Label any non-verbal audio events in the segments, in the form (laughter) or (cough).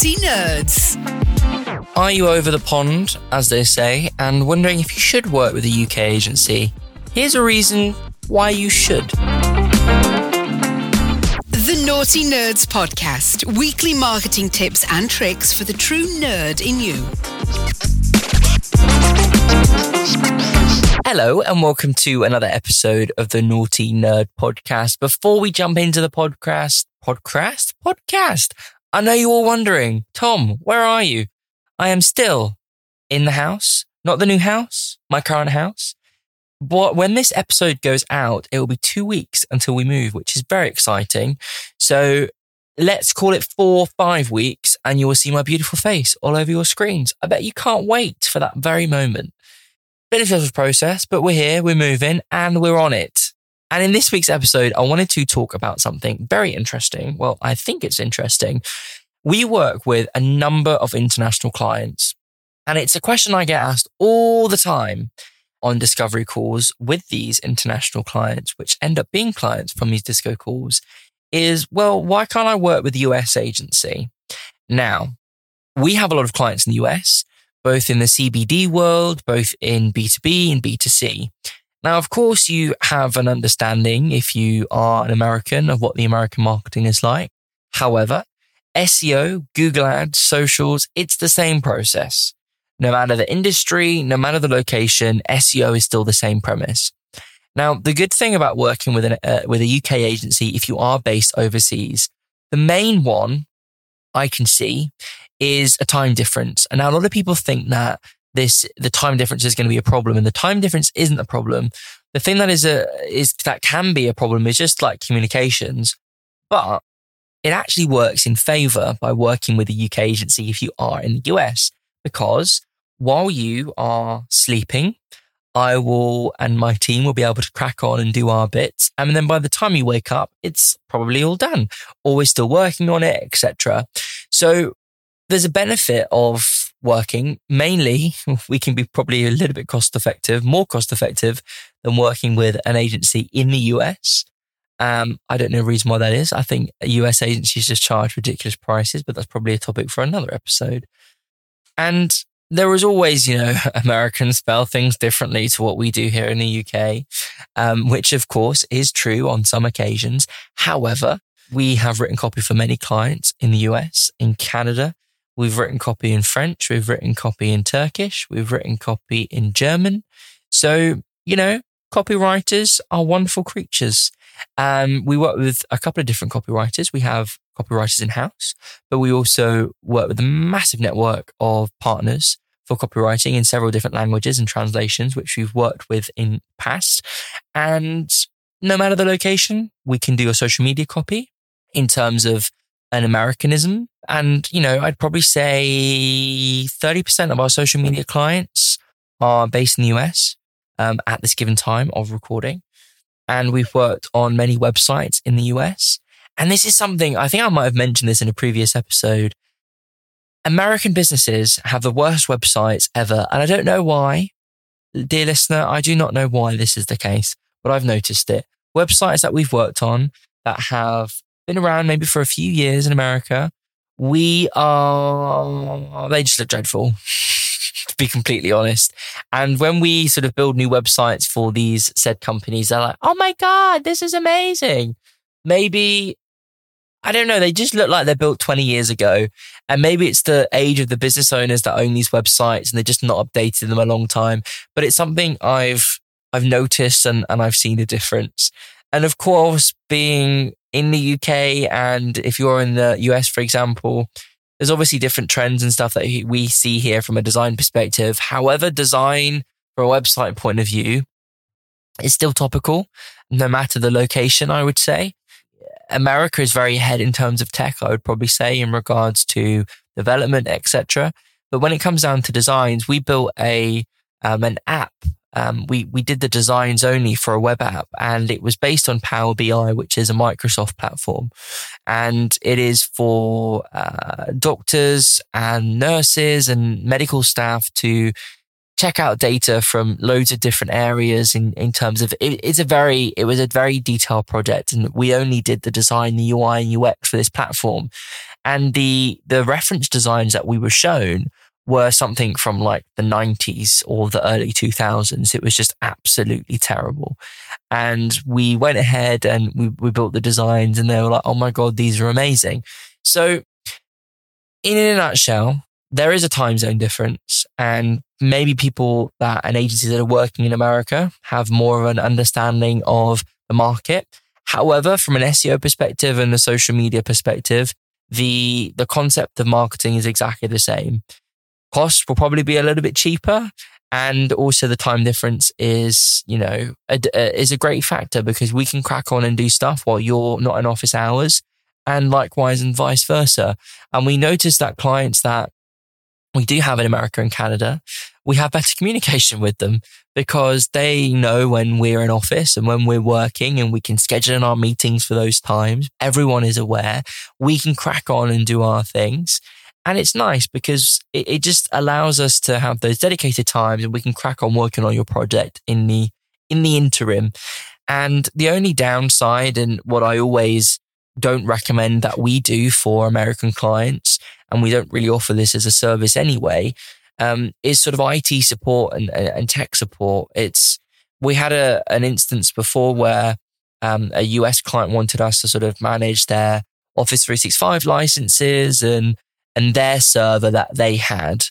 Nauti Nerds. Are you over the pond, as they say, and wondering if you should work with a UK agency? Here's a reason why you should. The Nauti Nerds Podcast weekly marketing tips and tricks for the true nerd in you. Hello, and welcome to another episode of the Nauti Nerd Podcast. Before we jump into the podcast, podcast, podcast, I know you're all wondering, Tom, where are you? I am still in the house, not the new house, my current house. But when this episode goes out, it will be two weeks until we move, which is very exciting. So let's call it four, five weeks, and you will see my beautiful face all over your screens. I bet you can't wait for that very moment. Been a stressful process, but we're here, we're moving, and we're on it. And in this week's episode, I wanted to talk about something very interesting. Well, I think it's interesting. We work with a number of international clients, and it's a question I get asked all the time on discovery calls with these international clients, which end up being clients from these disco calls, is well, why can't I work with the US agency? Now, we have a lot of clients in the US, both in the CBD world, both in B2B and B2C. Now, of course, you have an understanding if you are an American of what the American marketing is like. However, SEO, Google Ads, socials, it's the same process. No matter the industry, no matter the location, SEO is still the same premise. Now, the good thing about working with, an, uh, with a UK agency, if you are based overseas, the main one I can see is a time difference. And now a lot of people think that this, the time difference is going to be a problem and the time difference isn't a problem. The thing that is a, is that can be a problem is just like communications, but it actually works in favor by working with a UK agency if you are in the US because while you are sleeping, I will and my team will be able to crack on and do our bits. And then by the time you wake up, it's probably all done or we're still working on it, etc. So there's a benefit of working. Mainly, we can be probably a little bit cost effective, more cost effective than working with an agency in the US. Um, I don't know the reason why that is. I think US agencies just charge ridiculous prices, but that's probably a topic for another episode. And there is always, you know, (laughs) Americans spell things differently to what we do here in the UK, um, which of course is true on some occasions. However, we have written copy for many clients in the US, in Canada. We've written copy in French. We've written copy in Turkish. We've written copy in German. So, you know, copywriters are wonderful creatures. Um, we work with a couple of different copywriters. We have copywriters in house, but we also work with a massive network of partners for copywriting in several different languages and translations, which we've worked with in past. And no matter the location, we can do a social media copy in terms of an Americanism. And, you know, I'd probably say 30% of our social media clients are based in the US um, at this given time of recording. And we've worked on many websites in the US. And this is something I think I might have mentioned this in a previous episode. American businesses have the worst websites ever. And I don't know why, dear listener. I do not know why this is the case, but I've noticed it. Websites that we've worked on that have been around maybe for a few years in America, we are, they just look dreadful, (laughs) to be completely honest. And when we sort of build new websites for these said companies, they're like, oh my God, this is amazing. Maybe I don't know. They just look like they're built 20 years ago. And maybe it's the age of the business owners that own these websites and they're just not updated them a long time. But it's something I've, I've noticed and, and I've seen a difference. And of course, being in the UK and if you're in the US, for example, there's obviously different trends and stuff that we see here from a design perspective. However, design from a website point of view is still topical, no matter the location, I would say. America is very ahead in terms of tech, I would probably say, in regards to development, etc. But when it comes down to designs, we built a um, an app. Um, we we did the designs only for a web app, and it was based on Power BI, which is a Microsoft platform, and it is for uh, doctors and nurses and medical staff to check out data from loads of different areas in, in terms of it, it's a very it was a very detailed project and we only did the design the ui and ux for this platform. And the, the reference designs that we were shown were something from like the 90s or the early 2000s. It was just absolutely terrible. And we went ahead and we, we built the designs and they were like, oh my God, these are amazing. So, in a nutshell, there is a time zone difference and maybe people that and agencies that are working in America have more of an understanding of the market. However, from an SEO perspective and a social media perspective, the, the concept of marketing is exactly the same. Costs will probably be a little bit cheaper. And also the time difference is, you know, a, a, uh, is a great factor because we can crack on and do stuff while you're not in office hours and likewise and vice versa. And we notice that clients that we do have in America and Canada, we have better (laughs) communication with them because they know when we're in office and when we're working and we can schedule in our meetings for those times. Everyone is aware. We can crack on and do our things. And it's nice because it, it just allows us to have those dedicated times and we can crack on working on your project in the, in the interim. And the only downside and what I always don't recommend that we do for American clients, and we don't really offer this as a service anyway, um, is sort of IT support and, and tech support. It's we had a an instance before where um, a US client wanted us to sort of manage their Office 365 licenses and and their server that they had,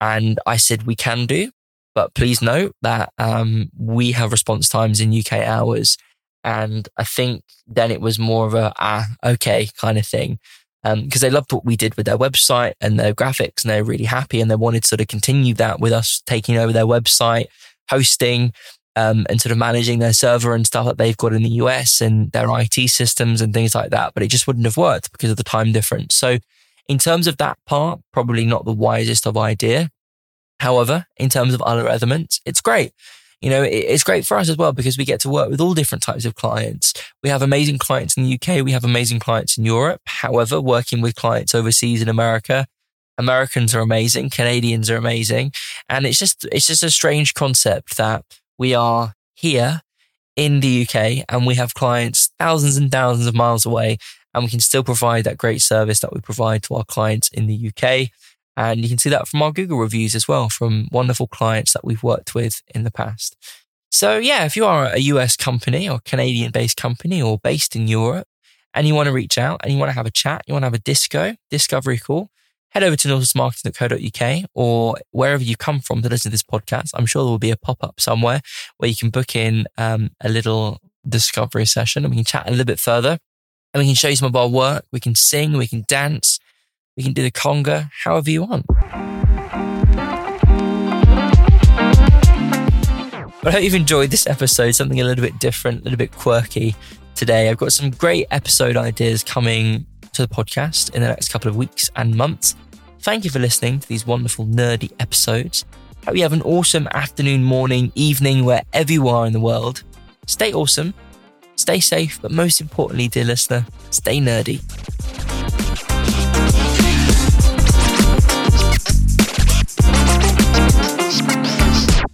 and I said we can do, but please note that um, we have response times in UK hours. And I think then it was more of a, ah, okay kind of thing. Because um, they loved what we did with their website and their graphics and they're really happy and they wanted to sort of continue that with us taking over their website, hosting, um, and sort of managing their server and stuff that they've got in the US and their IT systems and things like that. But it just wouldn't have worked because of the time difference. So in terms of that part, probably not the wisest of idea. However, in terms of other elements, it's great you know, it's great for us as well because we get to work with all different types of clients. We have amazing clients in the UK. We have amazing clients in Europe. However, working with clients overseas in America, Americans are amazing. Canadians are amazing. And it's just, it's just a strange concept that we are here in the UK and we have clients thousands and thousands of miles away and we can still provide that great service that we provide to our clients in the UK. And you can see that from our Google reviews as well, from wonderful clients that we've worked with in the past. So yeah, if you are a US company or Canadian based company or based in Europe and you want to reach out and you want to have a chat, you want to have a disco, discovery call, head over to nautilusmarketing.co.uk or wherever you come from to listen to this podcast. I'm sure there will be a pop up somewhere where you can book in um, a little discovery session and we can chat a little bit further and we can show you some of our work. We can sing, we can dance, we can do the conga however you want. But I hope you've enjoyed this episode, something a little bit different, a little bit quirky today. I've got some great episode ideas coming to the podcast in the next couple of weeks and months. Thank you for listening to these wonderful nerdy episodes. Hope you have an awesome afternoon, morning, evening, wherever you are in the world. Stay awesome, stay safe, but most importantly, dear listener, stay nerdy.